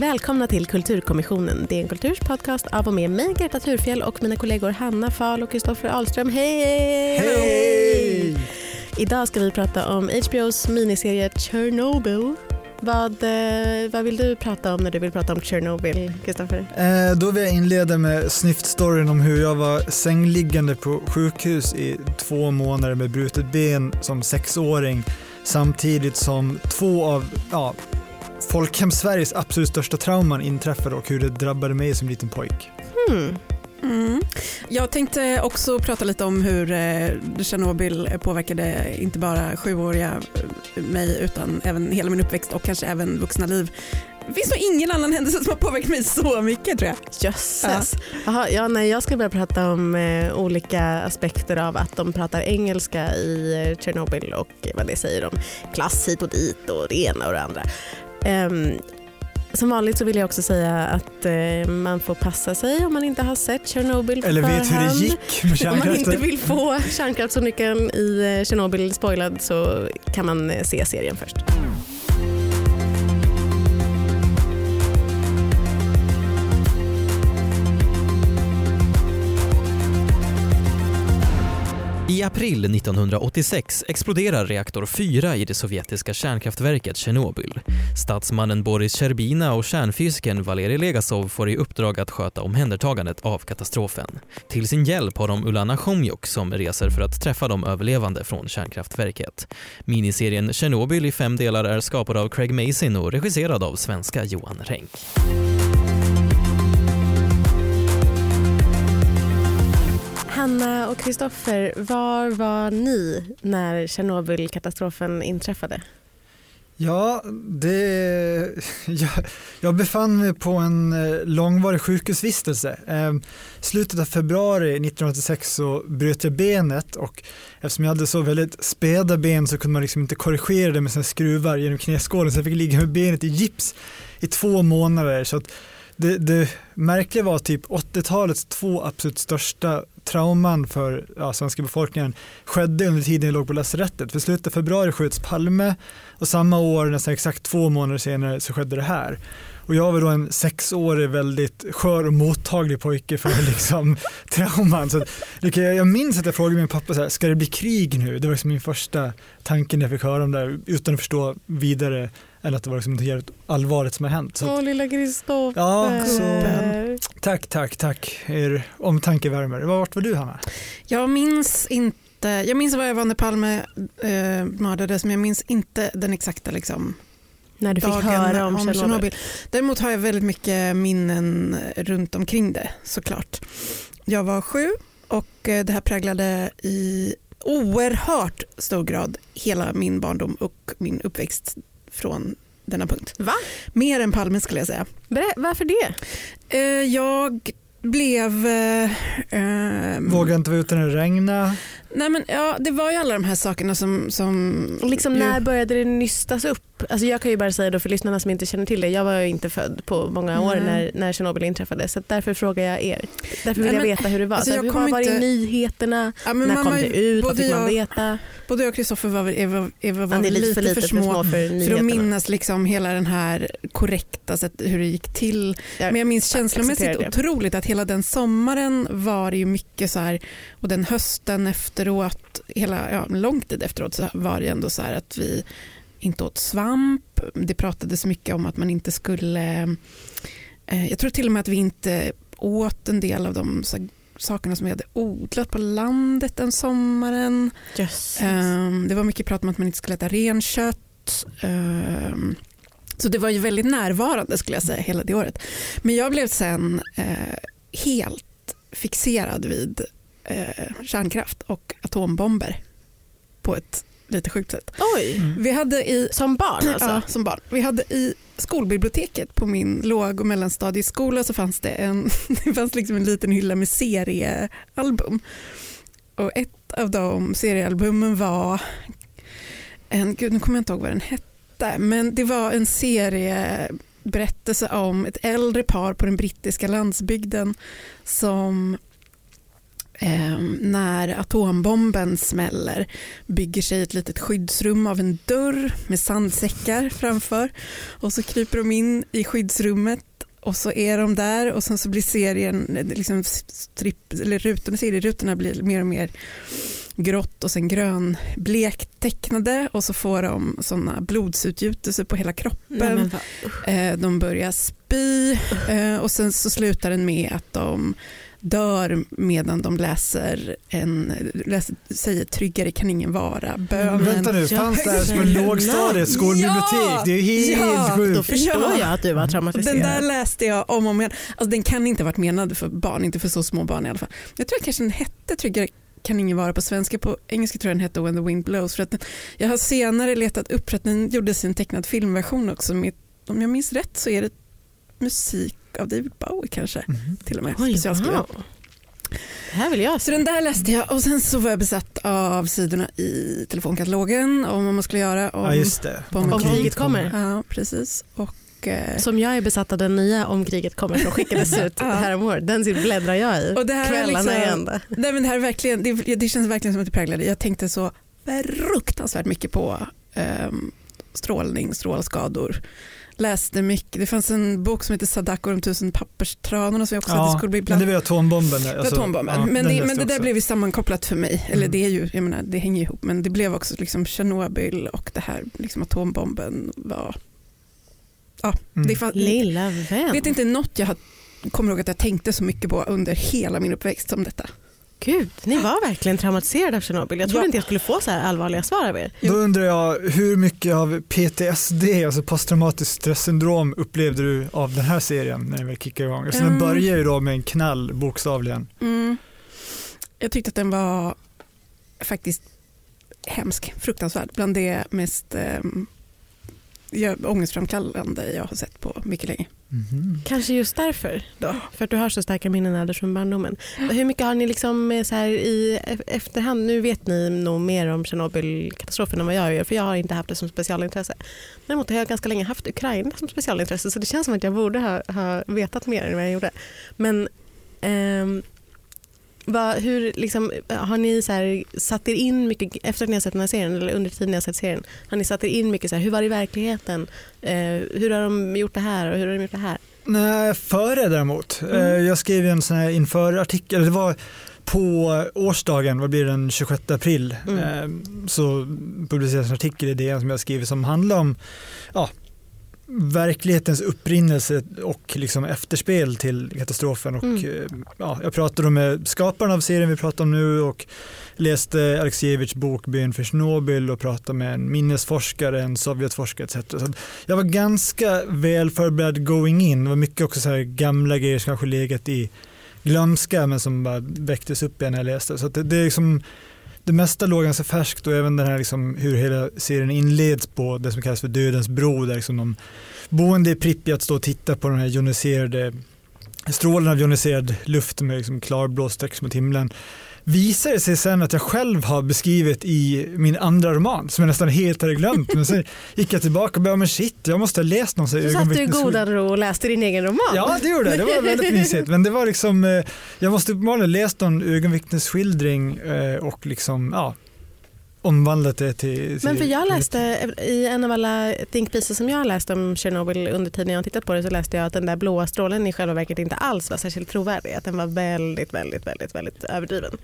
Välkomna till Kulturkommissionen. Det är en kulturs podcast av och med mig, Greta Thurfjell och mina kollegor Hanna Fahl och Kristoffer Ahlström. Hej! Hej! Idag ska vi prata om HBOs miniserie Chernobyl. Vad, eh, vad vill du prata om när du vill prata om Chernobyl, Kristoffer? Eh, då vill jag inleda med snyftstoryn om hur jag var sängliggande på sjukhus i två månader med brutet ben som sexåring samtidigt som två av ja, Folkhem-Sveriges absolut största trauman inträffade och hur det drabbade mig som liten pojk. Hmm. Mm. Jag tänkte också prata lite om hur eh, Tjernobyl påverkade inte bara sjuåriga eh, mig utan även hela min uppväxt och kanske även vuxna liv. Det finns nog ingen annan händelse som har påverkat mig så mycket tror jag. Jösses. Ja. ja, nej, jag ska börja prata om eh, olika aspekter av att de pratar engelska i eh, Tjernobyl och vad det säger om klass hit och dit och det ena och det andra. Um, som vanligt så vill jag också säga att eh, man får passa sig om man inte har sett Tjernobyl Eller vet hur det förhand. gick med Om man kärnkraften. inte vill få kärnkraftsolyckan i eh, Tjernobyl spoilad så kan man eh, se serien först. I april 1986 exploderar reaktor 4 i det sovjetiska kärnkraftverket Tjernobyl. Statsmannen Boris Tjerbina och kärnfysikern Valerij Legasov får i uppdrag att sköta omhändertagandet av katastrofen. Till sin hjälp har de Ulana Chomjuk som reser för att träffa de överlevande från kärnkraftverket. Miniserien Tjernobyl i fem delar är skapad av Craig Mazin och regisserad av svenska Johan Renck. Hanna och Kristoffer, var var ni när Tjernobylkatastrofen inträffade? Ja, det, jag, jag befann mig på en eh, långvarig sjukhusvistelse. Ehm, slutet av februari 1986 så bröt jag benet och eftersom jag hade så väldigt späda ben så kunde man liksom inte korrigera det med sina skruvar genom knäskålen så jag fick ligga med benet i gips i två månader. Så att det, det märkliga var typ 80-talets två absolut största trauman för ja, svenska befolkningen skedde under tiden jag låg på lasarettet. För slutet av februari sköts Palme och samma år, nästan exakt två månader senare, så skedde det här. Och jag var då en sexårig, väldigt skör och mottaglig pojke för liksom, trauman. Så jag, jag minns att jag frågade min pappa, så här, ska det bli krig nu? Det var liksom min första tanke när jag fick höra om det här, utan att förstå vidare än att det var liksom något jävligt allvarligt som har hänt. Så att, Åh, lilla Kristoffer. Ja, så- tack, tack, tack. Er omtanke värmer. Vart var du Hanna? Jag minns inte, jag minns var jag var när Palme eh, mördades men jag minns inte den exakta liksom, När du fick dagen höra om, Tjernobyl. Däremot har jag väldigt mycket minnen runt omkring det såklart. Jag var sju och eh, det här präglade i oerhört stor grad hela min barndom och min uppväxt från denna punkt. Va? Mer än Palme skulle jag säga. Berä- varför det? Eh, jag blev... Eh, ehm, Vågade inte vara ute när det regnade. Nej men, ja, det var ju alla de här sakerna som... som Liksom ju- när började det nystas upp? Alltså jag kan ju bara säga då för lyssnarna som inte känner till det, jag var ju inte född på många år Nej. när, när Tjernobyl inträffade så därför frågar jag er. Därför vill Nej, jag men, veta hur det var. alltså, så jag hur kommer var, var det i inte- nyheterna? Ja, när kom det ut? Vad fick man jag- veta? Både jag och Kristoffer var, väl- Eva, Eva var väl lite för lite för små för för nyheterna. att minnas liksom hela den här korrekta sätt, hur det gick till. Jag Men jag minns känslomässigt otroligt att hela den sommaren var det ju mycket så här och den hösten efteråt, hela, ja, lång tid efteråt så var det ändå så här att vi inte åt svamp. Det pratades mycket om att man inte skulle, eh, jag tror till och med att vi inte åt en del av de så sakerna som vi hade odlat på landet den sommaren. Jösses. Ehm, det var mycket prat om att man inte skulle äta renkött. Ehm, så det var ju väldigt närvarande skulle jag säga hela det året. Men jag blev sen eh, helt fixerad vid eh, kärnkraft och atombomber på ett lite sjukt sätt. Oj, Vi hade i som barn alltså? Ja, som barn. Vi hade i skolbiblioteket på min låg och mellanstadieskola så fanns det en, det fanns liksom en liten hylla med seriealbum. Och ett av de seriealbumen var en, gud nu kommer jag inte ihåg vad den hette, men det var en serieberättelse om ett äldre par på den brittiska landsbygden som eh, när atombomben smäller bygger sig ett litet skyddsrum av en dörr med sandsäckar framför och så kryper de in i skyddsrummet och så är de där och sen så blir serien, liksom strip, eller rutorna, serierutorna blir mer och mer grått och sen grönblekt tecknade och så får de sådana blodsutgjutelser på hela kroppen. Nej, de börjar spy och sen så slutar den med att de dör medan de läser en, läser, säger tryggare kan ingen vara, bönen. Vänta nu, fanns det här som en lågstadiet skolbibliotek? Ja, det är helt ja, sjukt. Då förstår ja. jag att du var traumatiserad. Den där läste jag om och om igen. Alltså, den kan inte ha varit menad för barn, inte för så små barn i alla fall. Jag tror att kanske den hette Tryggare kan ingen vara på svenska. På engelska tror jag den hette When the wind blows. För att den, jag har senare letat upp för att den gjordes i en tecknad filmversion också. Med, om jag minns rätt så är det musik av David Bowie kanske. Mm. Till och med. Oj, wow. Det här vill jag Så den där läste jag och sen så var jag besatt av sidorna i telefonkatalogen om vad man skulle göra om, ja, just det. om, om kriget kommer. Ja, precis. Och, eh, Som jag är besatt av den nya Om kriget kommer som skickades ut ja. häromåret. Den bläddrar jag i och det här kvällarna liksom, igen. Nej, men det, här är verkligen, det, det, känns verkligen som att det präglade. Jag tänkte så fruktansvärt mycket på um, strålning, strålskador läste mycket. Det fanns en bok som heter Sadako och de tusen papperstranorna som jag också ja, skulle bli bland... men det var atombomben. Alltså, atombomben. Ja, men, det, men det där blev ju sammankopplat för mig. Eller mm. det är ju, jag menar, det hänger ihop. Men det blev också liksom Tjernobyl och det här liksom atombomben var... Ja, mm. det fann, Lilla vän. Jag vet inte något jag har, kommer ihåg att jag tänkte så mycket på under hela min uppväxt som detta. Gud, ni var verkligen traumatiserade av Tjernobyl. Jag trodde ja. inte jag skulle få så här allvarliga svar av er. Då undrar jag, hur mycket av PTSD, alltså posttraumatiskt stresssyndrom, upplevde du av den här serien när den väl kickade igång? Alltså, mm. Den börjar ju då med en knall, bokstavligen. Mm. Jag tyckte att den var faktiskt hemsk, fruktansvärd. Bland det mest um, ångestframkallande jag har sett på mycket länge. Mm. Kanske just därför då, för att du har så starka minnen från barndomen. Hur mycket har ni liksom eh, så här i e-, efterhand, nu vet ni nog mer om Tjernobylkatastrofen än vad jag gör för jag har inte haft det som specialintresse. Däremot har jag ganska länge haft Ukraina som specialintresse så det känns som att jag borde ha, ha vetat mer än vad jag gjorde. Men ehm, vad, hur, liksom, har ni så här, satt er in mycket, efter att ni har sett den här serien, eller under tiden ni har sett serien, har ni satt er in mycket så här, hur var det i verkligheten? Eh, hur har de gjort det här och hur har de gjort det här? Nej, före däremot. Mm. Eh, jag skrev en sån här inför-artikel, det var på årsdagen, vad blir det, den 26 april, mm. eh, så publicerades en artikel i DN som jag skrivit som handlar om ja, verklighetens upprinnelse och liksom efterspel till katastrofen. Och, mm. Eh, ja, jag pratade med skaparen av serien vi pratar om nu och läste Alexievich bok Byn för Tjernobyl och pratade med en minnesforskare, en Sovjetforskare etc. Så jag var ganska väl förberedd going in. Det var mycket också så här gamla grejer som kanske legat i glömska men som bara väcktes upp igen när jag läste. Så det, det är liksom det mesta låg ganska färskt och även den här liksom, hur hela serien inleds på det som kallas för Dödens bro där liksom de boende i Pripyat står och tittar på de här joniserade strålen av joniserad luft med liksom klarblå streck mot himlen visar det sig sen att jag själv har beskrivit i min andra roman som jag nästan helt hade glömt. Men sen gick jag tillbaka och bara, men shit, jag måste ha läst någon. Så satt du i godan ro och läste din egen roman? Ja, det gjorde jag. Det var väldigt mysigt. Men det var liksom, eh, jag måste uppenbarligen läst någon ögonvittnesskildring eh, och liksom, ja, omvandlat det till, till... Men för jag läste i en av alla think pieces som jag har läst om Tjernobyl under tiden jag har tittat på det så läste jag att den där blåa strålen i själva verket inte alls var särskilt trovärdig. Att den var väldigt, väldigt, väldigt, väldigt överdriven.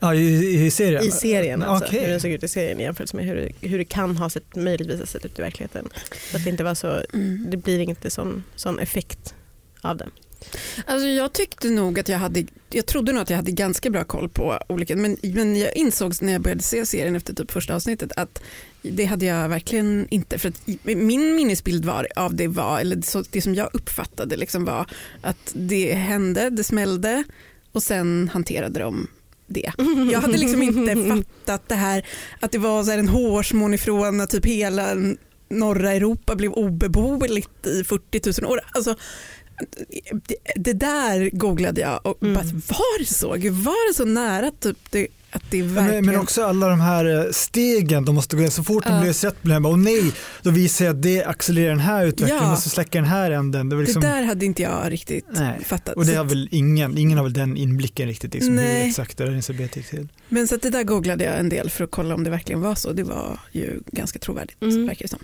Ja, i, i serien? I serien, alltså, okay. hur den såg ut i serien jämfört med hur det, hur det kan ha sett, möjligtvis ha sett ut i verkligheten. Så att det inte var så, mm. det blir inte sån, sån effekt av det. Alltså jag tyckte nog att jag hade, jag trodde nog att jag hade ganska bra koll på olika, men, men jag insåg när jag började se serien efter typ första avsnittet att det hade jag verkligen inte. För min minnesbild var, av det var, eller så, det som jag uppfattade liksom var att det hände, det smällde och sen hanterade de det. Jag hade liksom inte fattat det här att det var så en hårsmån ifrån att typ hela norra Europa blev obeboeligt i 40 000 år. Alltså, det där googlade jag och mm. bara, var det så? var det så nära typ det det verkligen... Men, men också alla de här eh, stegen de måste gå in. Så fort de Ja. blir rätt blir bara, åh nej, då visar jag att det accelererar den här utvecklingen, Ja. måste släcka den här änden. Det var liksom, det där hade inte jag riktigt Nej. fattat. och det Så har väl ingen, ingen har väl den inblicken riktigt, liksom, hur Nej. exakt räddningsarbetet gick till. Men så att det där googlade jag en del för att kolla om det verkligen var så. Det var ju ganska trovärdigt Mm. verkar det som.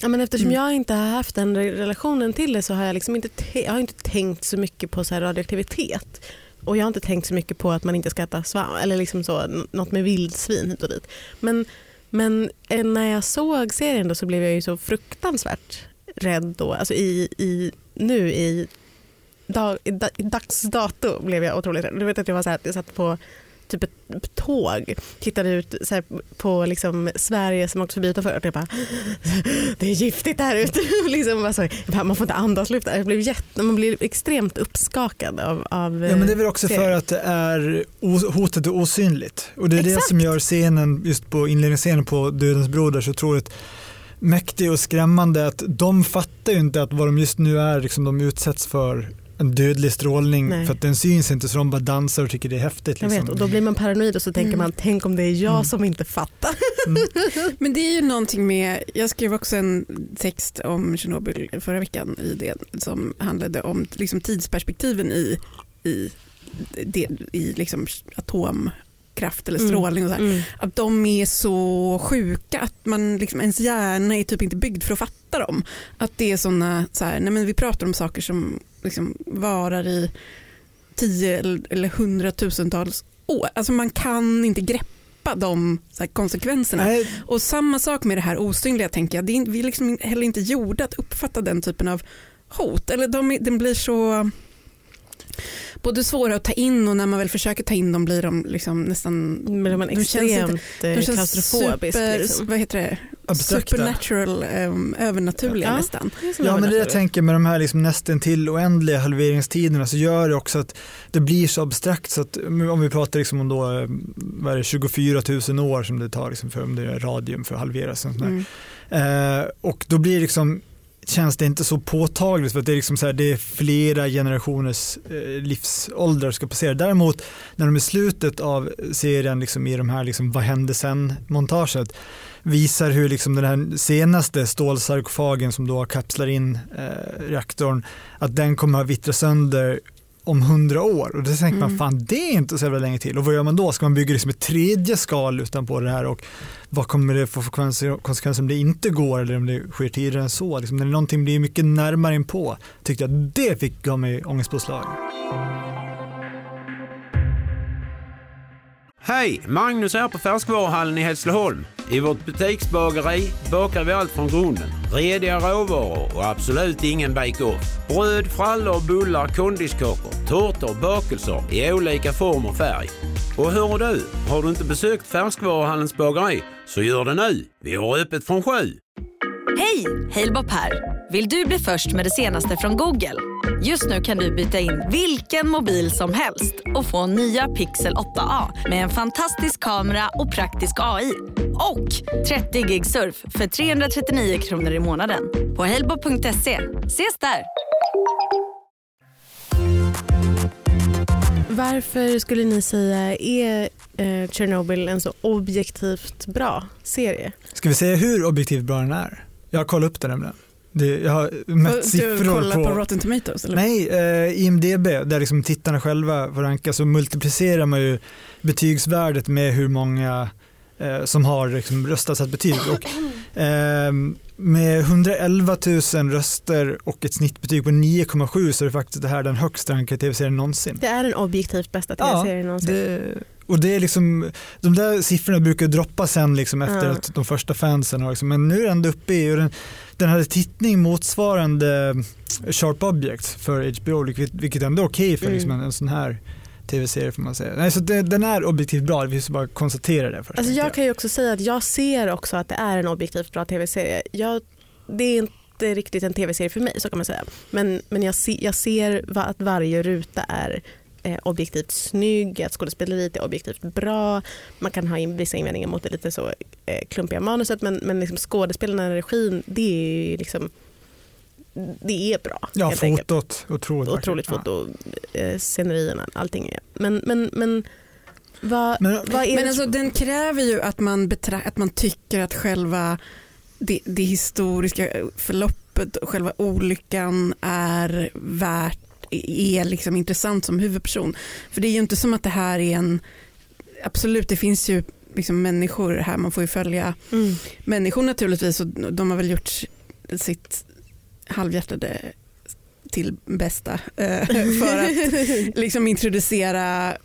Ja, men eftersom Mm. jag inte har haft den re- relationen till det så har jag, liksom inte, te- jag har inte tänkt så mycket på så här radioaktivitet. Och jag har inte tänkt så mycket på att man inte ska äta svamp eller liksom så, något med vildsvin hit och dit. Men, men eh, när jag såg serien då så blev jag ju så fruktansvärt rädd då. Alltså i, i, nu i, dag, i, dags dato blev jag otroligt rädd. Du vet att jag var så här, jag satt på typ ett tåg, tittade ut här, på liksom Sverige som åkte förbi utanför och jag bara det är giftigt här ute. liksom bara så, jag bara, man får inte andas luft. Jag blev jätte, man blir extremt uppskakad av, av Ja, men det är väl också serien. för att det är hotet är osynligt. Och det är det Exakt. som gör scenen, just på inledningsscenen på Dödens broder så otroligt mäktig och skrämmande att de fattar ju inte att vad de just nu är, liksom, de utsätts för en dödlig strålning Nej. för att den syns inte så de bara dansar och tycker det är häftigt. Jag Liksom. vet, och då blir man paranoid och så tänker Mm. man tänk om det är jag Mm. som inte fattar. Men det är ju någonting med, jag skrev också en text om Tjernobyl förra veckan i det som handlade om liksom tidsperspektiven i, i, det, i liksom atomkraft eller Mm. strålning och så här. Mm. Att de är så sjuka att man liksom, ens hjärna är typ inte byggd för att fatta dem. Att det är sådana, så här, nej men vi pratar om saker som liksom varar i tio eller- hundratusentals år. Alltså man kan inte greppa de konsekvenserna. Nej, Och samma sak med det här osynliga tänker jag. Det är, vi är liksom heller inte gjorda att uppfatta den typen av hot. Eller de, den blir så både svåra att ta in och när man väl försöker ta in dem blir de liksom nästan Men De känns extremt de eh, känns klaustrofobisk. super, liksom. vad heter det? abstrakta. Supernatural, um, övernaturliga Ja. nästan. Ja men det jag tänker med de här liksom nästan till oändliga halveringstiderna så gör det också att det blir så abstrakt så att om vi pratar liksom om då, eh, vad är det, 24 000 år som det tar liksom för om det är radium för att halveras. och sånt där. Mm. Eh, och då blir det liksom känns det inte så påtagligt för att det är, liksom så här, det är flera generationers eh, livsåldrar ska passera. Däremot när de i slutet av serien liksom, i de här liksom, vad hände sen-montaget visar hur liksom, den här senaste stålsarkofagen som då kapslar in eh, reaktorn att den kommer att vittra sönder om hundra år och då tänker man Mm. fan det är inte så jävla länge till och vad gör man då? Ska man bygga liksom ett tredje skal utanpå det här och vad kommer det få för konsekvenser, om det inte går eller om det sker tidigare än så? Liksom, när någonting blir mycket närmare inpå tyckte jag att det fick gav mig ångestpåslag. Hej! Magnus här på Färskvaruhallen i Hässleholm. I vårt butiksbageri bakar vi allt från grunden. Rediga råvaror och absolut ingen bake-off. Bröd, frallor, bullar, kondiskakor, tårtor, bakelser i olika form och färg. Och hör du, har du inte besökt Färskvaruhallens bageri så gör det nu. Vi har öppet från sju. Hej! Halebop här. Vill du bli först med det senaste från Google? Just nu kan du byta in vilken mobil som helst och få nya Pixel 8A med en fantastisk kamera och praktisk AI. Och 30 gig surf för 339 kronor i månaden på halebop.se. Ses där! Varför skulle ni säga är eh, Chernobyl en så objektivt bra serie? Ska vi säga hur objektivt bra den är? Jag har kollat upp det nämligen. Det, jag har mätt Du siffror kollar på, på Rotten Tomatoes? Eller? Nej, eh, IMDB, där liksom tittarna själva får ranka, så multiplicerar man ju betygsvärdet med hur många eh, som har liksom röstat satt betyg. Och, eh, med 111 000 röster och ett snittbetyg på 9,7 så är det faktiskt det här den högst rankade tv-serien någonsin. Det är den objektivt bästa Ja, tv-serien någonsin. Det, och det är liksom, de där siffrorna brukar droppa sen liksom efter Ja. att de första fansen har, liksom, men nu är den ändå uppe i, och den, den hade tittning motsvarande Sharp Objects för HBO, vilket, vilket ändå är okej för Mm. liksom en, en sån här tv-serie får man säga. Nej, så det, den är objektivt bra, vi måste bara konstatera det först. Alltså jag kan ju också säga att jag ser också att det är en objektivt bra tv-serie. Jag, det är inte riktigt en tv-serie för mig så kan man säga. Men, men jag, se, jag ser va, att varje ruta är eh, objektivt snygg, att skådespeleriet är objektivt bra. Man kan ha in vissa invändningar mot det lite så eh, klumpiga manuset men, men liksom skådespelarna och regin det är ju liksom det är bra. Ja, helt enkelt. fotot, otroligt. Otroligt Ja. foto, eh, scenerierna, allting är. Men, men, men Vad, Men- vad är Men det- alltså, den kräver ju att man, betra- att man tycker att själva det, det historiska förloppet och själva olyckan är värt är liksom intressant som huvudperson. För det är ju inte som att det här är en, absolut det finns ju liksom människor här, man får ju följa Mm. människor naturligtvis och de har väl gjort sitt halvhjärtade till bästa eh, för att liksom introducera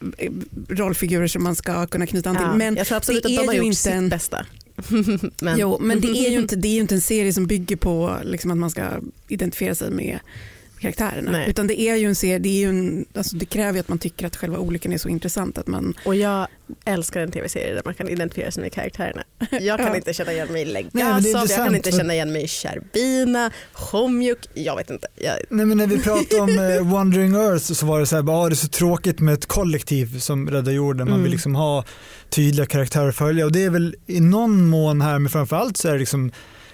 rollfigurer som man ska kunna knyta an till. Ja, Men jag tror absolut det att de är har gjort inte sitt en- bästa. men, Jo, men det är ju inte, det är ju inte en serie som bygger på liksom att man ska identifiera sig med karaktärerna. Nej. Utan det är ju en serie, det, är ju en, alltså det kräver ju att man tycker att själva olyckan är så intressant att man Och jag älskar en tv-serie där man kan identifiera sig med karaktärerna. Jag kan Ja. inte känna igen mig i Legasov, jag kan inte känna igen mig i Sherbina, Homjuk, jag vet inte. Jag, Nej, men när vi pratade om eh, Wandering Earth så var det så här, bara, ah, det är så tråkigt med ett kollektiv som räddar jorden. Man Mm. vill liksom ha tydliga karaktärer att följa och det är väl i någon mån här, men framförallt så är det liksom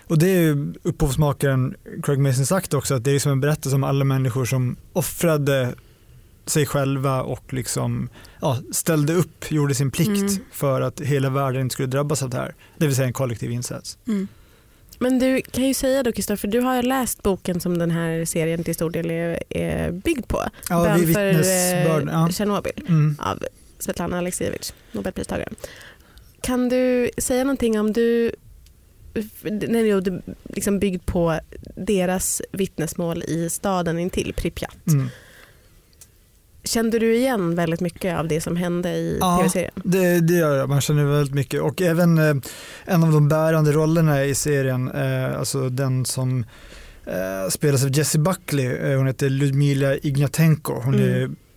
och det är ju upphovsmakaren Craig Mason sagt också att det är liksom en berättelse om alla människor som offrade sig själva och liksom ja, ställde upp, gjorde sin plikt Mm. för att hela världen inte skulle drabbas av det här. Det vill säga en kollektiv insats. mm. men du kan ju säga då Kristoffer, du har läst boken som den här serien till stor del är, är byggd på. Ja, Bön vi för eh, Ja. Tjernobyl Mm. av Svetlana Aleksijevitj, Nobelpristagaren. Kan du säga någonting om du den är ju liksom byggd på deras vittnesmål i staden intill Pripyat. Mm. Kände du igen väldigt mycket av det som hände i Ja. tv-serien? Det, det gör jag, man känner väldigt mycket. Och även eh, en av de bärande rollerna i serien, eh, alltså den som eh, spelas av Jessie Buckley, eh, hon heter Ludmila Ignatenko. Hon Mm.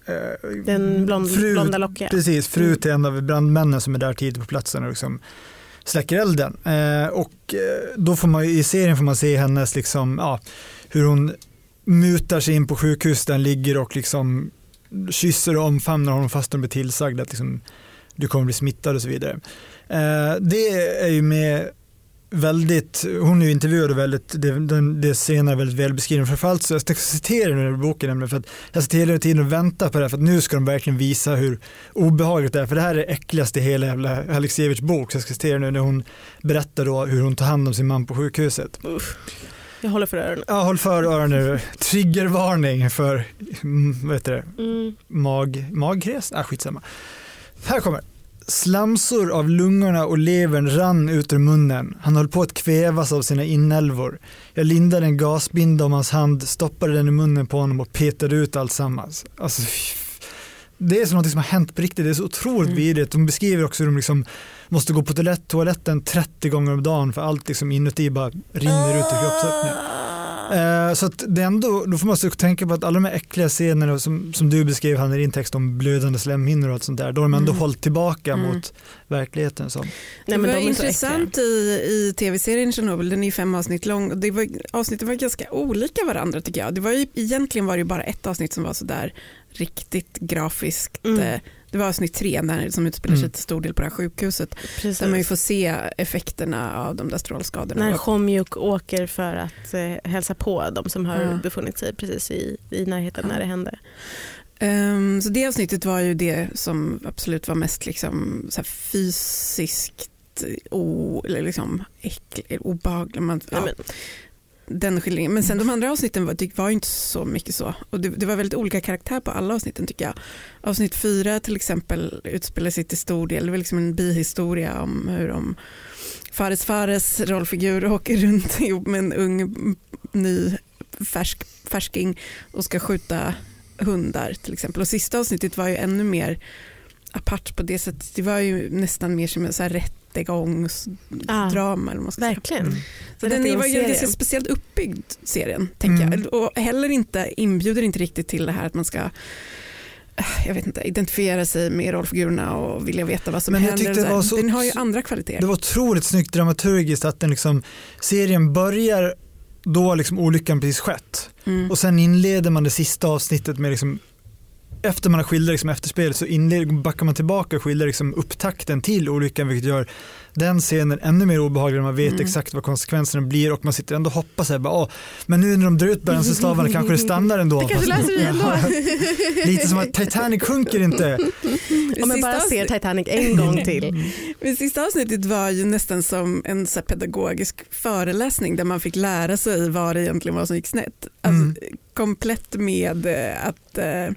är eh, Den blond, fru, blonda lockiga. Precis, fru Mm. till en av brandmännen som är där tidigt på platsen och liksom släcker elden. Eh, och eh, då får man ju, i serien får man se hennes, liksom, ja, hur hon mutar sig in på sjukhus där ligger och liksom kysser och omfamnar honom fast hon blir tillsagd att liksom, du kommer bli smittad och så vidare. Eh, det är ju med väldigt, hon är ju intervjuad och väldigt, det, den, det senare är väldigt välbeskriven. Framförallt så jag ska citera nu i boken nämligen för att jag sitter hela tiden och väntar på det här för att nu ska de verkligen visa hur obehagligt det är. För det här är äckligast i hela jävla Alexievich bok. Så jag ska citera nu när hon berättar då hur hon tar hand om sin man på sjukhuset. Jag håller för öronen. Ja, håll för öronen nu. Triggervarning för, mm, vad heter det, Mm. mag, magkräs? Ah, skitsamma. Här kommer. Slamsor av lungorna och levern rann ut ur munnen. Han höll på att kvävas av sina inälvor. Jag lindade en gasbinda om hans hand, stoppade den i munnen på honom och petade ut alltsammans. Alltså, det är som något som har hänt på riktigt. Det är så otroligt Mm. vidrigt. De beskriver också hur de liksom måste gå på toalett, toaletten 30 gånger om dagen för allt liksom inuti bara rinner ut ur kroppsöppningen. Eh, så att det ändå, då får man också tänka på att alla de här äckliga scenerna som, som du beskrev han i din text om blödande slemhinnor och allt sånt där, då har de ändå Mm. hållit tillbaka Mm. mot verkligheten. Som. Nej, det men var de är så intressant i, i tv-serien Chernobyl, den är ju fem avsnitt lång det var, avsnitten var ganska olika varandra tycker jag. Det var ju, egentligen var det ju bara ett avsnitt som var sådär riktigt grafiskt. Mm. Det var avsnitt tre där, som utspelar sig Mm. till stor del på det här sjukhuset. Precis. Där man ju får se effekterna av de där strålskadorna. När Homjuk åker för att eh, hälsa på de som har Ja. befunnit sig precis i, i närheten Ja. när det hände. Ehm, så det avsnittet var ju det som absolut var mest liksom, så här fysiskt o, eller liksom äckligt, obehagligt. Man, Ja, ja, men, den skildringen. Men sen de andra avsnitten var, det var ju inte så mycket så. Och det, det var väldigt olika karaktär på alla avsnitten tycker jag. Avsnitt fyra till exempel utspelar sig till stor del, det var liksom en bihistoria om hur de Fares Fares rollfigur åker runt ihop med en ung ny färsk, färsking och ska skjuta hundar till exempel. Och sista avsnittet var ju ännu mer apart på det sättet. Det var ju nästan mer som en så här rättegångsdrama. eller vad man ska säga. verkligen. Mm. Så den är- var ju ganska speciellt uppbyggd serien, tänker Mm. jag. Och heller inte, inbjuder inte riktigt till det här att man ska eh, jag vet inte, identifiera sig med rollfigurerna och vilja veta vad som Men jag händer. det var så- Den har ju andra kvaliteter. Det var otroligt snyggt dramaturgiskt att den liksom, serien börjar då liksom olyckan precis skett Mm. och sen inleder man det sista avsnittet med liksom efter man har skildrat liksom efterspelet så inleder, backar man tillbaka och skildrar liksom upptakten till olyckan vilket gör den scenen ännu mer obehaglig när man vet Mm. exakt vad konsekvenserna blir och man sitter ändå och hoppas här, bara, "Åh, men nu när de drar ut bränslestavarna kanske det stannar ändå. Det kanske löser sig ändå. Lite som att Titanic sjunker inte. Om man bara ser Titanic en gång till. Det sista avsnittet var ju nästan som en så pedagogisk föreläsning där man fick lära sig vad det egentligen var som gick snett. Alltså, Mm. Komplett med eh, att eh,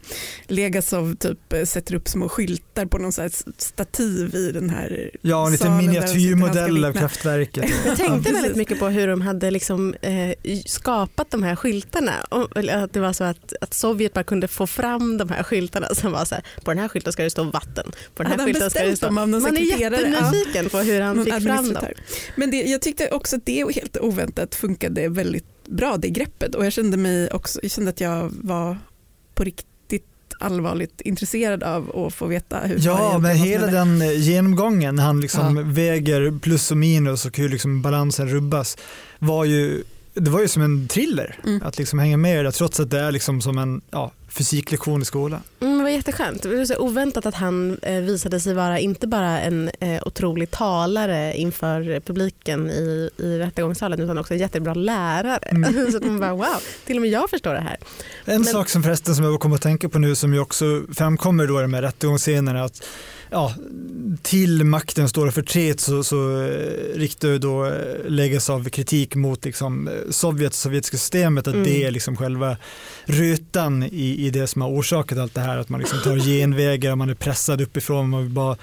Legasov typ eh, sätter upp små skyltar på någon så stativ i den här Ja, en liten miniatyrmodell av kraftverket. Jag tänkte väldigt mycket på hur de hade liksom, eh, skapat de här skyltarna. Och, att det var så att, att Sovjet bara kunde få fram de här skyltarna som var så här, på den här skylten ska det stå vatten. På den här han skylten ska det stå... Man är sekreterare? Ja. jättenyfiken på hur han Någon fick fram dem. Men det, jag tyckte också att det helt oväntat funkade väldigt bra, det greppet. Och jag kände, mig också, jag kände att jag var på riktigt allvarligt intresserad av att få veta hur Ja, men hela den genomgången, han liksom väger plus och minus och hur liksom balansen rubbas, var ju, det var ju som en thriller Mm. att liksom hänga med i det, trots att det är liksom som en ja, fysiklektion i skolan. Mm, det var jätteskönt. Det var så oväntat att han eh, visade sig vara inte bara en eh, otrolig talare inför publiken i, i rättegångssalen utan också en jättebra lärare. Mm. så att man bara wow, till och med jag förstår det här. En Men- sak som förresten som jag kommer att tänka på nu som ju också framkommer då i de här rättegångsscenerna att ja, till makten står och förtret så, så eh, riktar då eh, läggas av kritik mot liksom, eh, Sovjet, sovjetiska systemet att Mm. det är liksom själva rutan i, i det som har orsakat allt det här att man liksom tar genvägar och man är pressad uppifrån man vill bara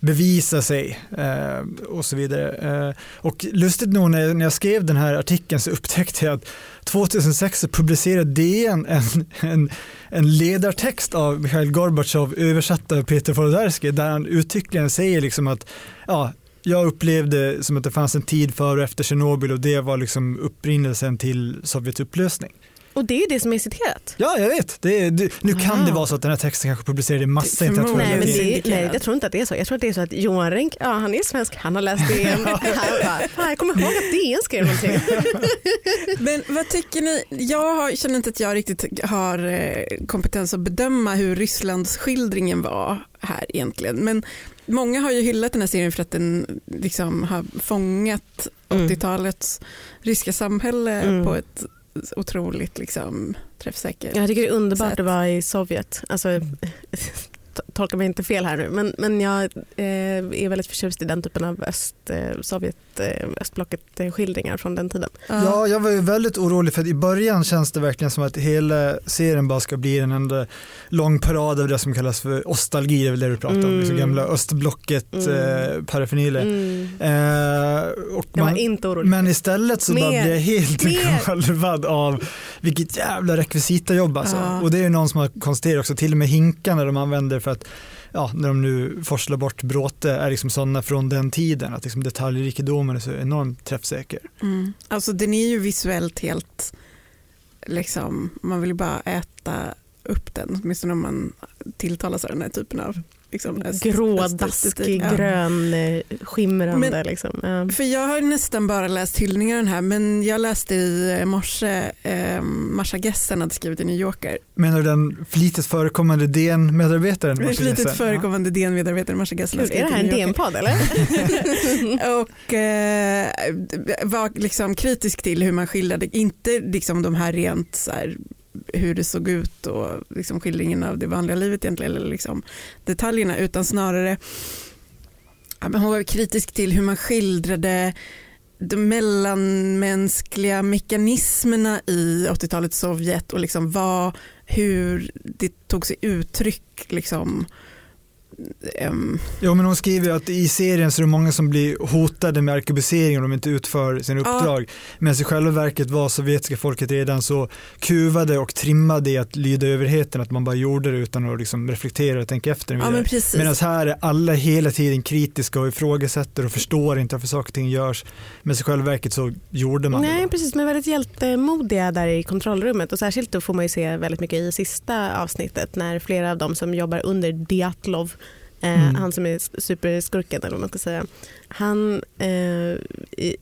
bevisa sig eh, och så vidare. Eh, och lustigt nog när jag, när jag skrev den här artikeln så upptäckte jag att 2006 så publicerade DN en, en, en ledartext av Mikhail Gorbatjov översatt av Peter Folodarski där han uttryckligen säger liksom att ja, jag upplevde som att det fanns en tid före och efter Tjernobyl och det var liksom upprinnelsen till Sovjets upplösning. Och det är det som är citerat. Ja, jag vet. Det, är- det, nu kan Wow. det vara så att den här texten kanske publicerades i massa internationella Nej, men det, nej, jag tror inte att det är så. Jag tror att det är så att Johan Renck, ja han är svensk, han har läst DN. Han bara, "Fan, jag kommer ihåg att DN skrev någonting. Men vad tycker ni? Jag har, känner inte att jag riktigt har eh, kompetens att bedöma hur Rysslands skildringen var här egentligen. Men många har ju hyllat den här serien för att den liksom har fångat Mm. 80-talets ryska samhälle Mm. på ett otroligt liksom, träffsäkert Jag tycker det är underbart Sätt. att vara i Sovjet. Alltså, t- tolka mig inte fel här nu, men, men jag eh, är väldigt förtjust i den typen av öst, eh, Sovjet, eh, östblocket eh, skildringar från den tiden. Ja, jag var ju väldigt orolig för att i början känns det verkligen som att hela serien bara ska bli en enda lång parad av det som kallas för ostalgi, det är väl det du pratar om, Mm. liksom gamla östblocket Mm. eh. Mm. Eh, och Jag var man, inte orolig. men istället så bara blir jag helt galvad av vilket jävla rekvisitajobb alltså. Ja. Och det är ju någon som har konstaterat också, till och med hinkarna de använder för att Ja, när de nu forslar bort bråte är liksom sådana från den tiden att liksom detaljrikedomen är så enormt träffsäker. Mm. Alltså den är ju visuellt helt, liksom, man vill ju bara äta upp den, åtminstone om man tilltalas av den här typen av liksom, öst- Grå, östestetik. daskig, Ja. grön, eh, skimrande. Men- liksom. Ja. För jag har nästan bara läst hyllningar den här men jag läste i morse eh, Marsha Gessen hade skrivit i New Yorker. Menar du den flitigt förekommande DN-medarbetaren? Martin Flitigt Jessen? förekomande DN-medarbetare Marsha Gessen Gud, är det här en. DN-podd eller? Och eh, var liksom kritisk till hur man skildrade, inte liksom de här rent så här, hur det såg ut och liksom skildringen av det vanliga livet egentligen, eller liksom detaljerna, utan snarare ja, men hon var kritisk till hur man skildrade de mellanmänskliga mekanismerna i 80-talets Sovjet och liksom vad, hur det tog sig uttryck. Liksom, ehm, Jo men hon skriver att i serien så är det många som blir hotade med arkebusering om de inte utför sina Ja. uppdrag. Medan i själva verket var sovjetiska folket redan så kuvade och trimmade i att lyda överheten att man bara gjorde det utan att liksom reflektera och tänka efter. ja, men. Medan här är alla hela tiden kritiska och ifrågasätter och förstår inte varför saker och ting görs. Men i själva verket så gjorde man Nej det. precis, men väldigt hjältemodiga där i kontrollrummet och särskilt då får man ju se väldigt mycket i sista avsnittet när flera av dem som jobbar under Diatlov Mm. Han som är superskurken eller vad man ska säga. Han eh,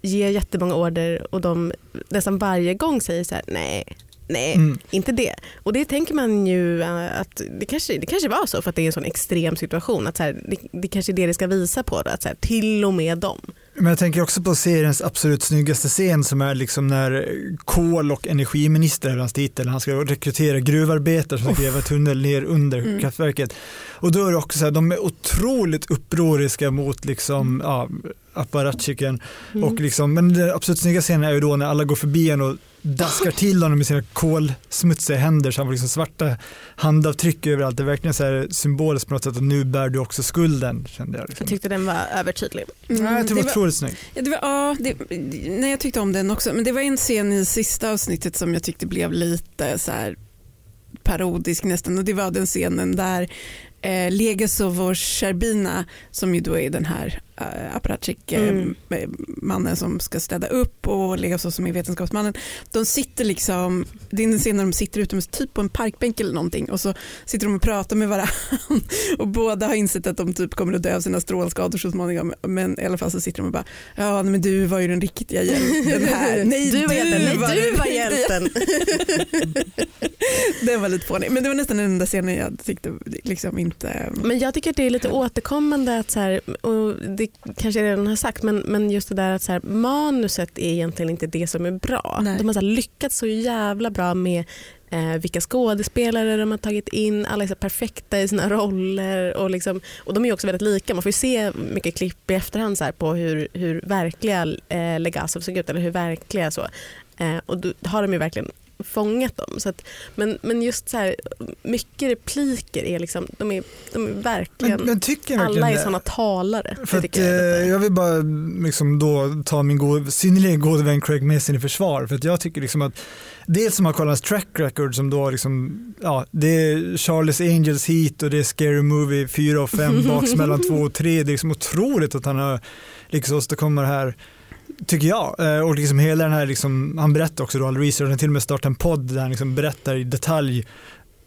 ger jättemånga order och de nästan varje gång säger så här: nej Nej, Mm. inte det. Och det tänker man ju eh, att det kanske, det kanske var så för att det är en sån extrem situation. Att så här, det, det kanske är det det ska visa på. Då, att så här, till och med dem. Men jag tänker också på seriens absolut snyggaste scen som är liksom när kol och energiminister är hans titel. Han ska rekrytera gruvarbetare som ska gräva tunnel ner under Mm. kraftverket. Och då är det också så här, de är otroligt upproriska mot liksom, ja, apparatchiken. Mm. Och liksom, men den absolut snygga scenen är ju då när alla går förbi en och daskar till honom med sina kolsmutsiga händer så han får liksom svarta handavtryck överallt. Det är verkligen så här symboliskt på något sätt och nu bär du också skulden kände jag. Liksom. Jag tyckte den var övertydlig. Mm, Nej, jag tycker det det var- otroligt snyggt. Ja, det var, ja det, nej, jag tyckte om den också. Men det var en scen i sista avsnittet som jag tyckte blev lite så här parodisk nästan. Och det var den scenen där eh, Legasov och Sherbina, som ju då är den här eh, apparatchik eh, Mm. mannen som ska städa upp och Legasov som är vetenskapsmannen. De sitter liksom, det är en scen när de sitter med typ på en parkbänk eller någonting och så sitter de och pratar med varandra och båda har insett att de typ kommer att dö av sina strålskador så småningom. Men i alla fall så sitter de och bara, ja men du var ju den riktiga hjälten här. Nej, du var hjälten. Nej, du var hjälten. Den var lite fånig. Men det var nästan den enda scenen jag tyckte liksom inte... Men jag tycker att det är lite återkommande att så här, och det kanske jag redan har sagt men, men just det där att så här, manuset är egentligen inte det som är bra. Nej. De har så här, lyckats så jävla bra med eh, vilka skådespelare de har tagit in, alla är så perfekta i sina roller och, liksom, och de är också väldigt lika. Man får ju se mycket klipp i efterhand så här, på hur, hur verkliga eh, Legasov såg ut eller hur verkliga så. Eh, och då har de ju verkligen fångat dem. Så att, men, men just så här, mycket repliker är liksom, de är, de är verkligen, Men, men jag alla verkligen är sådana talare. För att, jag eh, jag vill bara liksom då ta min god, synnerligen gode vän Craig Mason i försvar. För att jag tycker liksom att dels som har kollat hans track record som då liksom, ja, det är Charlie's Angels Heat och det är Scary Movie 4 och 5 baksmällan 2 och 3. Det är liksom otroligt att han har liksom åstadkommit det här tycker jag. Eh, Och liksom hela den här, liksom, han berättar också då, research, han till och med startat en podd där han liksom berättar i detalj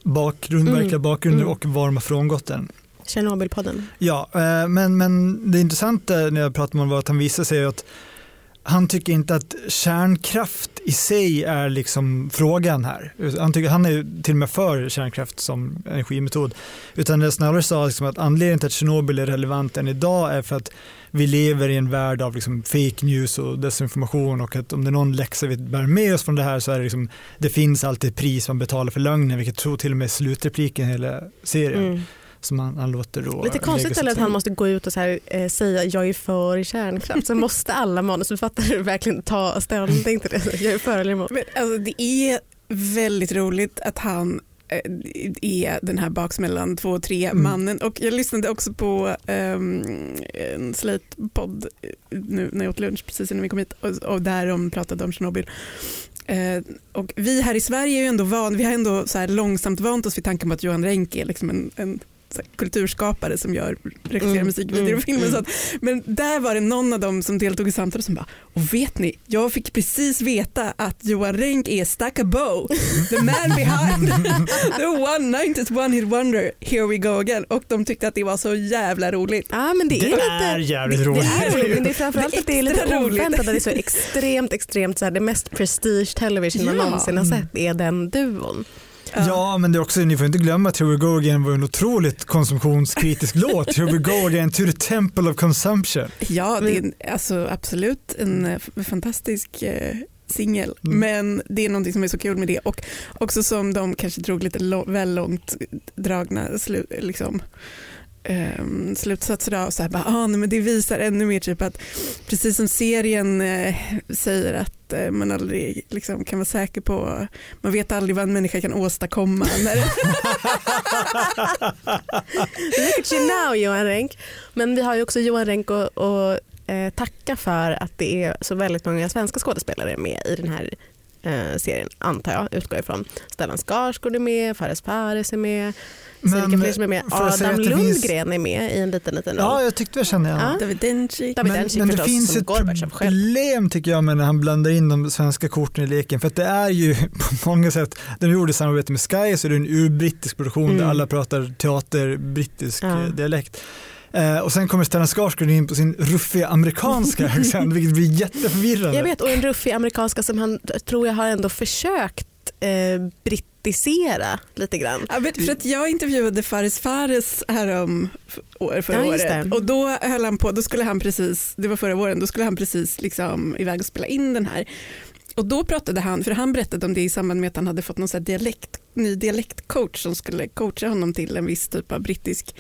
bakgrund, Mm. verkliga bakgrunder Mm. och var de har frångått den. Tjernobylpodden. Ja, eh, men, men det intressanta när jag pratar med honom var att han visade sig att han tycker inte att kärnkraft i sig är liksom frågan här. Han, tycker, han är till och med för kärnkraft som energimetod. Utan det snarare sa liksom att anledningen till att Tjernobyl är relevant än idag är för att vi lever i en värld av liksom fake news och desinformation och att om det är någon läxa vi bär med oss från det här så är det liksom det finns alltid ett pris man betalar för lögnen vilket tror till och med är slutrepliken i hela serien Mm. som han, han låter då Lite konstigt eller att han måste gå ut och så här, eh, säga jag är för kärnkraft. Så måste alla manusförfattare verkligen ta ställning till det. Jag är för eller emot. Men, alltså, det är väldigt roligt att han är den här baksmällan två och tre Mm. mannen och jag lyssnade också på ehm, en Slate-podd eh, nu när jag åt lunch precis innan vi kom hit och, och där de pratade om Tjernobyl. Eh, och vi här i Sverige är ju ändå van, vi har ändå så här långsamt vant oss vid tanken på att Johan Renck är liksom en, en kulturskapare som gör regisserar Mm, musikvideor mm, och filmer. mm. Så att, men där var det någon av dem som deltog i samtalet som bara, och vet ni, jag fick precis veta att Johan Renck är Stack a Bow, the man behind the one 90s one hit wonder, here we go again. Och de tyckte att det var så jävla roligt. Ja men det är Det lite är jävligt det, roligt. Det är roligt men det är framförallt Det är att det är lite oväntat att det är så extremt extremt så här, det mest prestige television man Ja. någonsin har sett är den duon. Ja, men det är också, ni får inte glömma att Here We Go Again var en otroligt konsumtionskritisk låt. Here We Go Again to the Temple of Consumption. Ja, det är en- alltså, absolut en eh, fantastisk eh, singel. Mm. Men det är någonting som är så kul med det och också som de kanske drog lite lo- väl långt dragna slu- liksom, ehm, slutsatser av. Så här, bara, ah, nej, men det visar ännu mer typ att precis som serien eh, säger att att eh, man aldrig liksom, kan vara säker på, man vet aldrig vad en människa kan åstadkomma. Look at you now Johan Renck. Men vi har ju också Johan Renck och, och eh, tacka för att det är så väldigt många svenska skådespelare med i den här eh, serien antar jag, utgår ifrån. Stellan Skarsgård är med, Fares Fares är med, så vilka fler som är med. jag Adam det finns- Lundgren är med i en liten liten roll. Ja, jag tyckte jag kände igen Ja. David Dencik. David Men, Dencik men det förstås, finns som ett problem tycker jag med när han blandar in de svenska korten i leken. För att det är ju på många sätt, den gjorde samarbete med Sky så det är en urbrittisk produktion Mm. där alla pratar teater, brittisk Ja. dialekt. Eh, och sen kommer Stellan Skarsgård in på sin ruffiga amerikanska accent vilket blir jätteförvirrande. Jag vet och en ruffig amerikanska som han tror jag har ändå försökt eh, brittisera lite grann. Ja, för att jag intervjuade Faris Fares härom år, förra Ja, året och då höll han på, då skulle han precis, det var förra våren, då skulle han precis liksom iväg och spela in den här. Och då pratade han, för han berättade om det i samband med att han hade fått någon så här dialekt, ny dialektcoach som skulle coacha honom till en viss typ av brittisk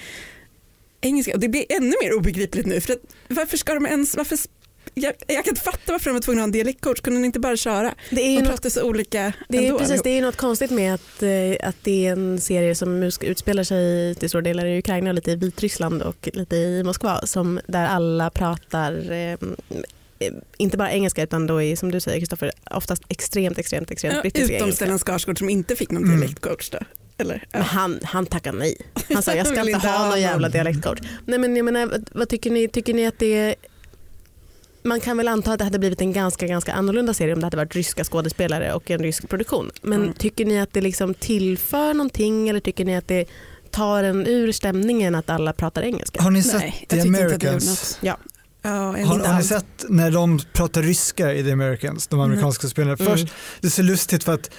engelska. Och det blir ännu mer obegripligt nu. För att, varför ska de ens, varför, jag, jag kan inte fatta varför de var tvungna att ha en dialektcoach, kunde ni inte bara köra? Det är ju De något så olika Det är, ändå, precis, allihop. det är något konstigt med att, eh, att det är en serie som utspelar sig till stora delar i Ukraina och lite i Vitryssland och lite i Moskva som, där alla pratar eh, eh, inte bara engelska utan då är som du säger Kristoffer oftast extremt extremt extremt Ja, brittisk utom. Stellan Skarsgård som inte fick någon Mm. dialektcoach då. Eller, ja. Han, han tackar nej. Han sa jag ska inte inte ha någon jävla dialektcoach. Nej men jag menar, vad, tycker ni? Tycker ni att det man kan väl anta att det hade blivit en ganska, ganska annorlunda serie om det hade varit ryska skådespelare och en rysk produktion. Men Mm. tycker ni att det liksom tillför någonting eller tycker ni att det tar en ur stämningen att alla pratar engelska? Har ni Nej, sett jag The Americans? Ja. Ja, Har, har ni sett när de pratar ryska i The Americans, de amerikanska spelarna? Mm. Först, det är så lustigt för att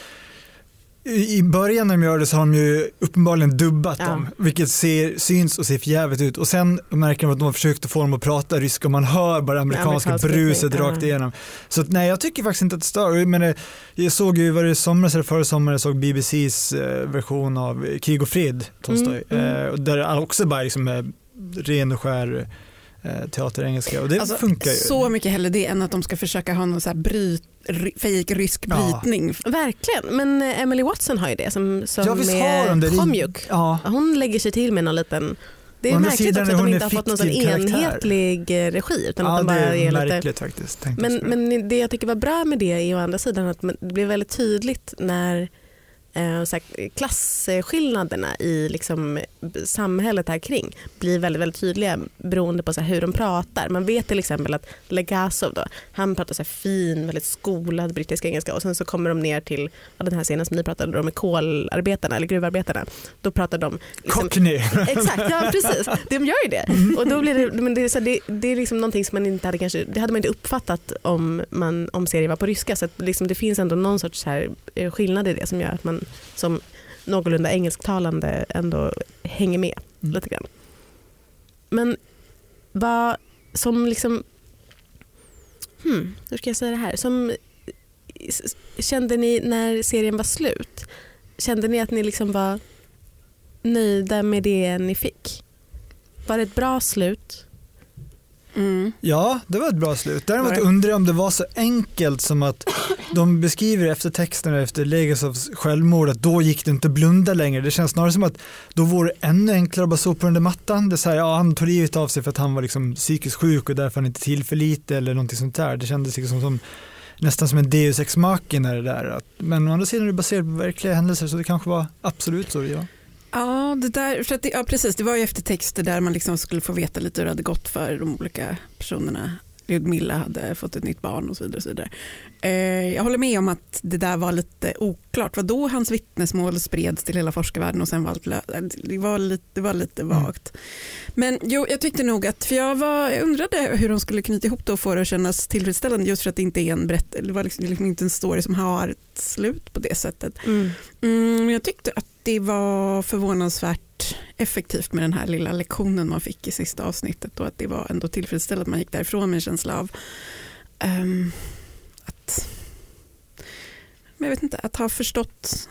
i början när de gör det så har de ju uppenbarligen dubbat Ja. dem, vilket ser, syns och ser förjävligt ut. Och sen märker de att de har försökt att få dem att prata ryska och man hör bara amerikanska amerikansk bruset ja. rakt igenom. Så att, nej, jag tycker faktiskt inte att det stör. Men eh, jag såg ju, var det somras eller förra sommaren, såg BBCs eh, version av eh, Krig och fred, Tolstoj, Mm, mm. Eh, där också bara liksom är ren och skär eh, teaterengelska och det Alltså, funkar ju. Så mycket hellre det än att de ska försöka ha någon så här bryt, ry, fake rysk Ja. brytning. Verkligen, men eh, Emily Watson har ju det som, som Ja, visst har det. Det Komjuk. Ja, Hon lägger sig till med någon liten det är märkligt också att de hon inte har fått någon enhetlig eh, regi utan ja att de det bara är ger lite märkligt faktiskt. Men, men det jag tycker var bra med det är å andra sidan att det blev väldigt tydligt när eh, så här, klasskillnaderna i liksom, samhället här kring blir väldigt, väldigt tydliga beroende på så här, hur de pratar. Man vet till exempel att Legasov då, han pratar så här fin, väldigt skolad brittisk engelska och sen så kommer de ner till ja, den här scenen som ni pratade om med kolarbetarna eller gruvarbetarna. Då pratar de liksom, Cockney. Exakt, ja precis. De gör ju det. Och då blir det, men det, är så här, det, det är liksom någonting som man inte hade kanske, det hade man inte uppfattat om, man, om serien var på ryska. Så att liksom det finns ändå någon sorts så här eh, skillnad i det som gör att man som någorlunda engelsktalande ändå hänger med Mm. lite grann. Men vad som liksom, hmm, hur ska jag säga det här? Som, kände ni när serien var slut, kände ni att ni liksom var nöjda med det ni fick? Var det ett bra slut? Mm. Ja, det var ett bra slut. Däremot Var det? undrar jag om det var så enkelt som att de beskriver efter texterna efter Legasovs självmord att då gick det inte att blunda längre. Det känns snarare som att då vore det ännu enklare att bara sopa under mattan. Det är så här, ja, han tog livet av sig för att han var liksom psykiskt sjuk och därför han inte tillförlitlig eller någonting sånt där. Det kändes liksom som nästan som en deus ex machina det där. Men å andra sidan är det baserat på verkliga händelser så det kanske var absolut så. Ja. Ja, det där, för att det, ja, precis. Det var ju efter texter där man liksom skulle få veta lite hur det hade gått för de olika personerna. Ludmilla hade fått ett nytt barn och så vidare. Och så vidare. Eh, jag håller med om att det där var lite oklart. Vad då hans vittnesmål spreds till hela forskarvärlden och sen var allt lö- det var lite, det var lite Mm. vagt. Men jo, jag tyckte nog att, för jag, var, jag undrade hur de skulle knyta ihop det och få det att kännas tillfredsställande just för att det inte är en berätt, det var liksom, liksom inte en story som har ett slut på det sättet. Mm, men jag tyckte att det var förvånansvärt effektivt med den här lilla lektionen man fick i sista avsnittet och att det var ändå tillfredsställande att man gick därifrån med en känsla av um, att, men jag vet inte, att ha förstått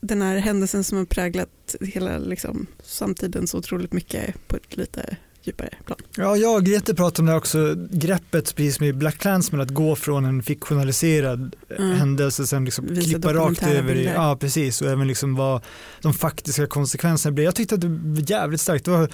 den här händelsen som har präglat hela liksom, samtiden så otroligt mycket på ett lite djupare plan. Ja, jag och Grete pratade om det också, greppet precis som i Black Clansman, att gå från en fiktionaliserad Mm. händelse sen liksom Visa klippa rakt över i, ja precis, och även liksom vad de faktiska konsekvenserna blir. Jag tyckte att det var jävligt starkt. Det var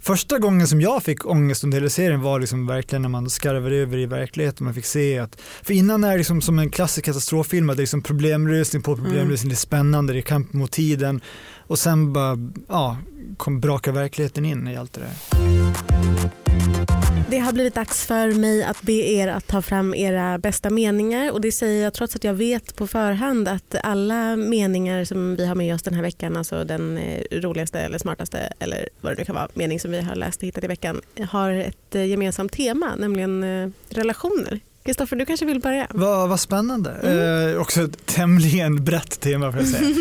första gången som jag fick ångest under hela serien var liksom verkligen när man skarvar över i verkligheten. Man fick se att, för innan är det liksom som en klassisk katastroffilm, att det är liksom problemlösning på problemlösning, det är spännande, det är kamp mot tiden och sen bara, ja, kom braka verkligheten in i allt det där. Det har blivit dags för mig att be er att ta fram era bästa meningar och det säger jag trots att jag vet på förhand att alla meningar som vi har med oss den här veckan, alltså den eh, roligaste eller smartaste eller vad det nu kan vara, mening som vi har läst och hittat i veckan, har ett eh, gemensamt tema, nämligen eh, relationer Kristoffer, du kanske vill börja? Vad, vad spännande. Mm. Eh, också ett tämligen brett tema får jag säga.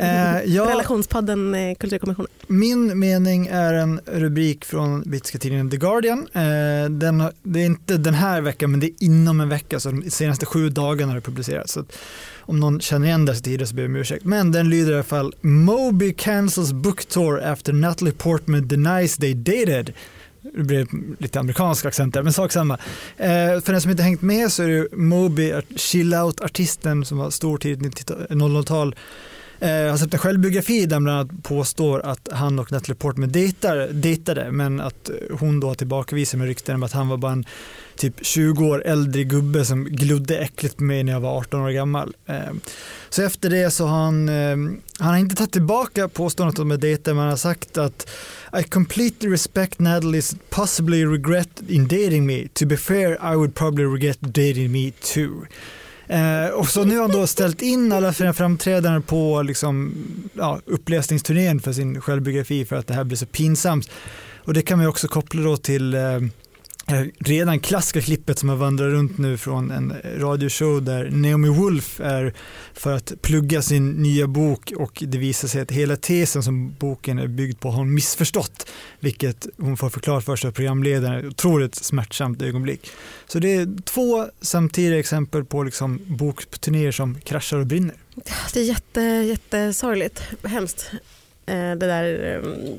Eh, jag, Relationspodden eh, Kulturkommissionen. min mening är en rubrik från brittiska tidningen The Guardian. Eh, den, det är inte den här veckan men det är inom en vecka så de senaste sju dagarna har det publicerats. Så att om någon känner igen dessa tider så ber jag om ursäkt. Men den lyder i alla fall Moby cancels book tour after Natalie Portman denies they dated. Det blir lite amerikansk accent där, men sak samma. Eh, för den som inte hängt med så är det Moby, chill out-artisten som var stor tidigt 00-tal. Eh, alltså, jag har sett en självbiografi där han bland annat påstår att han och Natalie Portman dejtar, dejtade men att eh, hon då tillbakavisar med rykten om att han var bara en typ 20 år äldre gubbe som glodde äckligt på mig när jag var 18 år gammal. Eh, så efter det så har han, han har inte tagit tillbaka påståendet om att dejta men han har sagt att I completely respect Natalie's possibly regret in dating me. To be fair I would probably regret dating me too. Eh, och så nu har han då ställt in alla sina framträdanden på liksom, ja, uppläsningsturnén för sin självbiografi för att det här blir så pinsamt. Och det kan man också koppla då till eh, redan klassiska klippet som har vandrat runt nu från en radioshow där Naomi Wolf är för att plugga sin nya bok och det visar sig att hela tesen som boken är byggd på har hon missförstått vilket hon får förklarat för sig av programledaren. Otroligt smärtsamt ögonblick. Så det är två samtidiga exempel på liksom bokturnéer som kraschar och brinner. Det är jätte, jättesorgligt. Hemskt. Eh, det där... eh,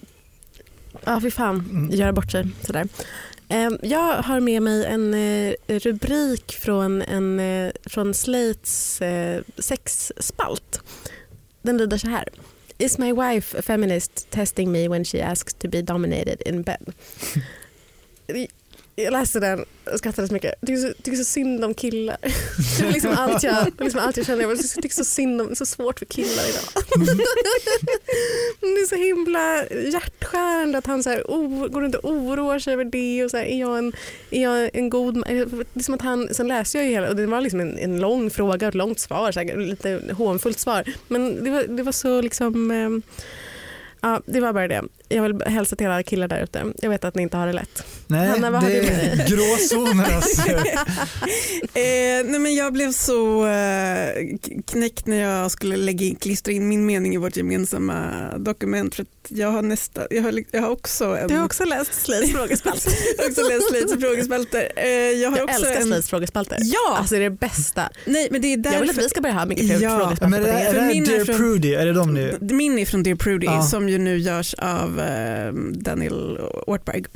Ja, fy fan. Mm. Göra bort sig sådär. Ehm, jag har med mig en eh, rubrik från, en, eh, från Slates eh, sexspalt. Den lyder så här. Is my wife a feminist testing me when she asks to be dominated in bed? Jag läste den och skrattade så mycket. Jag tycker så, tycker så synd om killar. Det är liksom allt jag, liksom allt jag känner. Jag liksom- tycker så synd om, det är så svårt för killar idag. Men det är så himla hjärtskärande att han så här, o, går runt och oroar sig över det. Och så här, är, jag en, är jag en god man? Liksom att han, sen läste jag ju hela och det var liksom en, en lång fråga och ett långt svar. Så här, lite hånfullt svar. Men det var, det var så liksom Eh, Ja, det var bara det. Jag vill hälsa till alla killar där ute. Jag vet att ni inte har det lätt. Nej, Hanna, vad har det du med är dig? gråzoner. Alltså. Eh, nej men jag blev så eh, knäckt när jag skulle lägga in, klistra in min mening i vårt gemensamma dokument. För att jag, har nästa, jag, har, jag har också en... Du har också läst Slays frågespalt. jag har också läst Slates frågespalter. Eh, jag har Jag också älskar en... Slays frågespalter. Ja! Alltså det är det bästa. Nej, men det är Jag vill att därför... vi ska börja ha mycket fler Ja. frågespalter Men är det, är det. det är Dear från- Prudy, är det de nu? Min är från Dear Prudy Ja. som ju nu görs av Eh, Daniel Ortberg.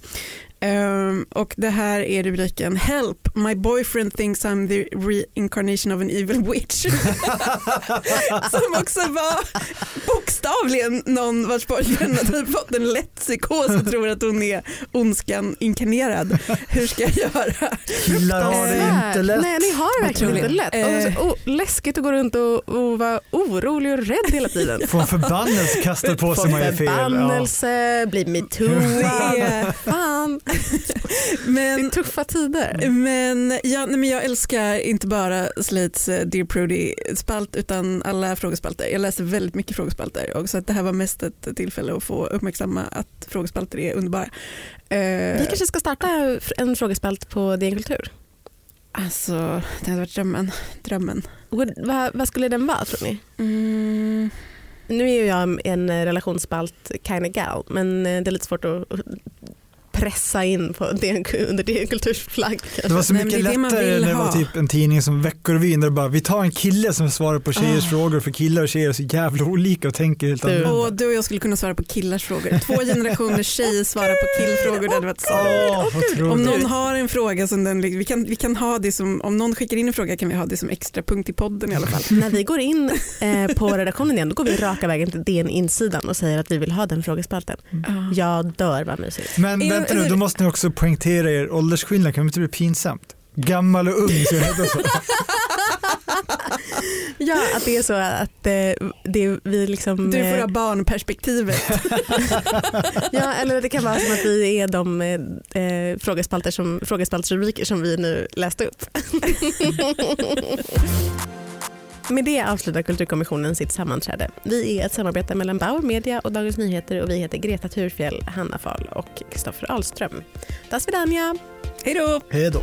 Ehm, och det här är rubriken Help, my boyfriend thinks I'm the reincarnation of an evil witch. som också var bokstavligen någon vars pojkvän har typ fått en lätt psykos och tror att hon är ondskan inkarnerad. Hur ska jag göra? Killar har det inte lätt. Nej, ni har det verkligen inte lätt. Och så, oh, läskigt att gå runt och, och vara orolig och rädd hela tiden. Få en förbannelse kastad på sig man gör fel. Ja. förbannelse, bli metooad. Det Fan, det Men är tuffa tider. Men, ja, nej, men jag älskar inte bara Slates eh, Dear Prudy-spalt utan alla frågespalter. Jag läser väldigt mycket frågespalter och så att det här var mest ett tillfälle att få uppmärksamma att frågespalter är underbara. Eh, Vi kanske ska starta en frågespalt på DN Kultur. Alltså, det hade varit drömmen. drömmen. Vad, vad skulle den vara tror ni? Mm. Nu är ju jag en relationsspalt kind of gal men eh, det är lite svårt att pressa in på DN, under DN Kulturs flagg. Det var så Nej, men mycket är det lättare när det var typ en tidning som Veckorevyn där det bara vi tar en kille som svarar på tjejers Ah. frågor för killar och tjejer är så jävla olika och tänker helt Du. annorlunda. Och du och jag skulle kunna svara på killars frågor. Två generationer tjejer svarar på killfrågor. Det hade varit så. Åh, Om någon har en fråga som den, vi kan, vi kan ha det som, om någon skickar in en fråga kan vi ha det som extra punkt i podden i alla fall. När vi går in eh, på redaktionen igen då går vi raka vägen till DN-insidan och säger att vi vill ha den frågespalten. Jag dör vad mysigt. Men Är- vänta nu, då måste ni också poängtera er åldersskillnad, kan det inte bli pinsamt? Gammal och ung, så heter så. Ja, att det är så att eh, det är vi liksom... Du får eh, ha barnperspektivet. Ja, eller det kan vara som att vi är de eh, eh, frågespalter som, frågespaltsrubriker som vi nu läste upp. Med det avslutar Kulturkommissionen sitt sammanträde. Vi är ett samarbete mellan Bauer Media och Dagens Nyheter och vi heter Greta Thurfjell, Hanna Fahl och Kristoffer Ahlström. Das vidania! Hej då! Hej då.